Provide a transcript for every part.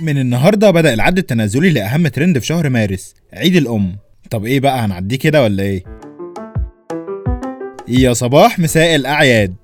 من النهارده بدأ العد التنازلي لأهم ترند في شهر مارس عيد الأم طب إيه بقى هنعديه كده ولا إيه؟ يا صباح مساء الأعياد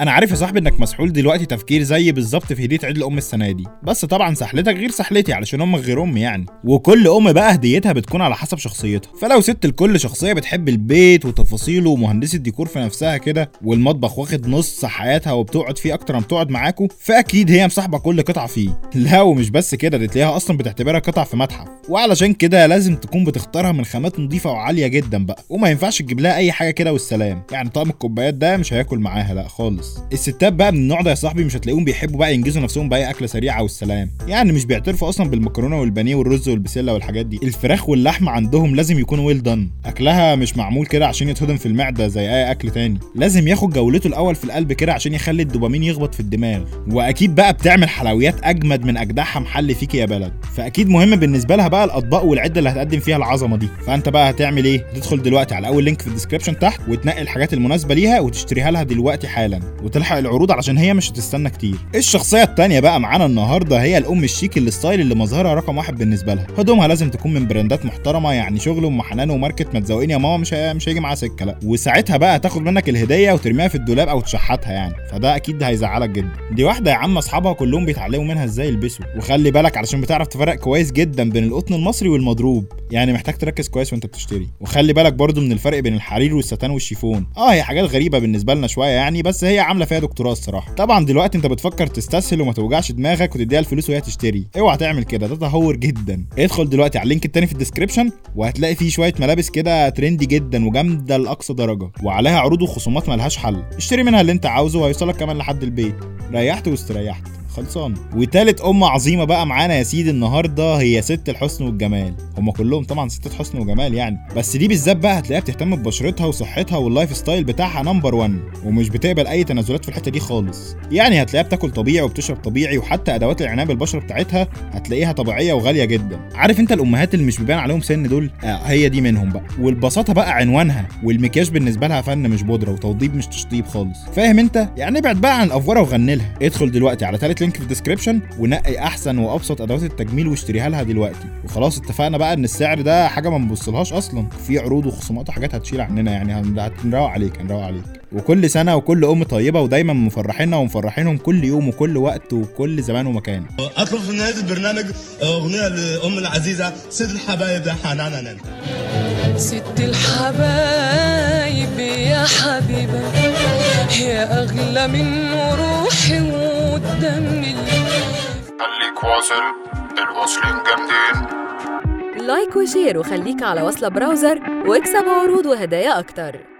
أنا عارف يا صاحبي انك مسحول دلوقتي تفكير زي بالظبط في هدية عيد الام السنة دي بس طبعا سحلتك غير سحلتي علشان أمك غير امي يعني. وكل أم بقى هديتها بتكون على حسب شخصيتها. فلو ست الكل شخصية بتحب البيت وتفاصيله ومهندسة ديكور في نفسها كده والمطبخ واخد نص حياتها وبتقعد فيه أكتر ما بتقعد معاكوا فأكيد هي مصاحبة كل قطعة فيه. لا ومش بس كده دي تلاقيها أصلا بتعتبرها قطعة في متحف. وعلشان كده لازم تكون بتختارها من خامات نظيفة وعالية جدا بقى. وما ينفعش تجيب لها أي حاجة كده والسلام. يعني طقم الكوبايات ده مش هياكل معاها لا خالص. الستات بقى من النوع ده يا صاحبي مش هتلاقيهم بيحبوا بقى ينجزوا نفسهم بأي اكله سريعه والسلام يعني مش بيعترفوا أصلا بالمكرونة والبانيه والرز والبسلة والحاجات دي. الفراخ واللحمة عندهم لازم يكون well done أكلها مش معمول كده عشان يتهضم في المعدة زي أي أكل تاني. لازم ياخد جولته الأول في القلب كده عشان يخلي الدوبامين يخبط في الدماغ. وأكيد بقى بتعمل حلويات أجمد من أجدعها محل فيك يا بلد. فأكيد مهم بالنسبة لها بقى الأطباق والعدة اللي هتقدم فيها العظمة دي. فأنت بقى هتعمل إيه؟ هتدخل دلوقتي على أول link في ال description تحت وتنقي الحاجات المناسبة ليها وتشتريها لها دلوقتي حالا. وتلحق العروض علشان هي مش هتستنى كتير. الشخصية التانية بقى معانا النهارده؟ هي الأم الشيك اللي style اللي مظهرها رقم واحد بالنسبة لها. هدومها لازم تكون من براندات محترمة يعني شغل ام حنان وماركت ما تزوقني يا ماما مش هي... مش هيجي معاها سكة لأ. وساعتها بقى هتاخد منك الهدية وترميها في الدولاب أو تشحتها يعني. فده أكيد هيزعلك جدا. دي واحدة يا عم أصحابها كلهم بيتعلموا منها إزاي يلبسوا. وخلي بالك علشان بتعرف تفرق كويس جدا بين القطن المصري والمضروب. يعني محتاج تركز كويس وانت بتشتري. وخلي بالك برضو من الفرق بين الحرير والستان والشيفون. آه هي حاجات غريبة بالنسبة لنا شوية يعني بس هي عاملة فيها دكتوراه الصراحة. طبعا دلوقتي انت بتفكر تستسهل وما توجعش دماغك وتديها الفلوس وهي تشتري. اوعى تعمل كده ده تهور جدا. ادخل دلوقتي على ال link التاني في ال description وهتلاقي فيه شوية ملابس كده trendy جدا وجامدة لأقصى درجة. وعليها عروض وخصومات ملهاش حل. اشتري منها اللي انت عاوزه وهيوصلك كمان لحد البيت. ريحت واستريحت. خلصان. وتالت ام عظيمة بقى معانا يا سيدي النهارده هي ست الحسن والجمال. هم كلهم طبعا ستات حسن وجمال يعني. بس دي بالذات بقى هتلاقيها بتهتم ببشرتها وصحتها وال lifestyle بتاعها number 1 ومش بتقبل أي تنازلات في الحتة دي خالص. يعني هتلاقيها بتاكل طبيعي وبتشرب طبيعي وحتى أدوات العنايه بالبشره بتاعتها هتلاقيها طبيعية وغالية جدا. عارف أنت الأمهات اللي مش بيبان عليهم سن دول؟ آه هي دي منهم بقى. والبساطة بقى عنوانها. والمكياج بالنسبة لها فن مش بودرة وتوضيب مش تشطيب خالص. فاهم أنت؟ يعني ابعد بقى عن الافوره وغني لها. ادخل دلوقتي على تالت link في ال description ونقي أحسن وأبسط أدوات التجميل واشتريها لها دلوقتي. وخلاص اتفقنا بقى إن السعر ده حاجة ما نبصلهاش أصلا. في عروض وخصومات وحاجات هتشيل عننا يعني هن- هنروق عليك هنروق عليك. وكل سنة وكل أم طيبة ودايما مفرحينا ومفرحينهم كل يوم وكل وقت وكل زمان ومكان. اطلب في نهايه البرنامج أغنية لأم العزيزة سيد الحبايب يا حنان انت ست الحبايب يا حبيبة يا أغلى من روحي خليك واصل الواصلين جامدين. like و share وخليك على وصلة browser واكسب عروض وهدايا أكتر.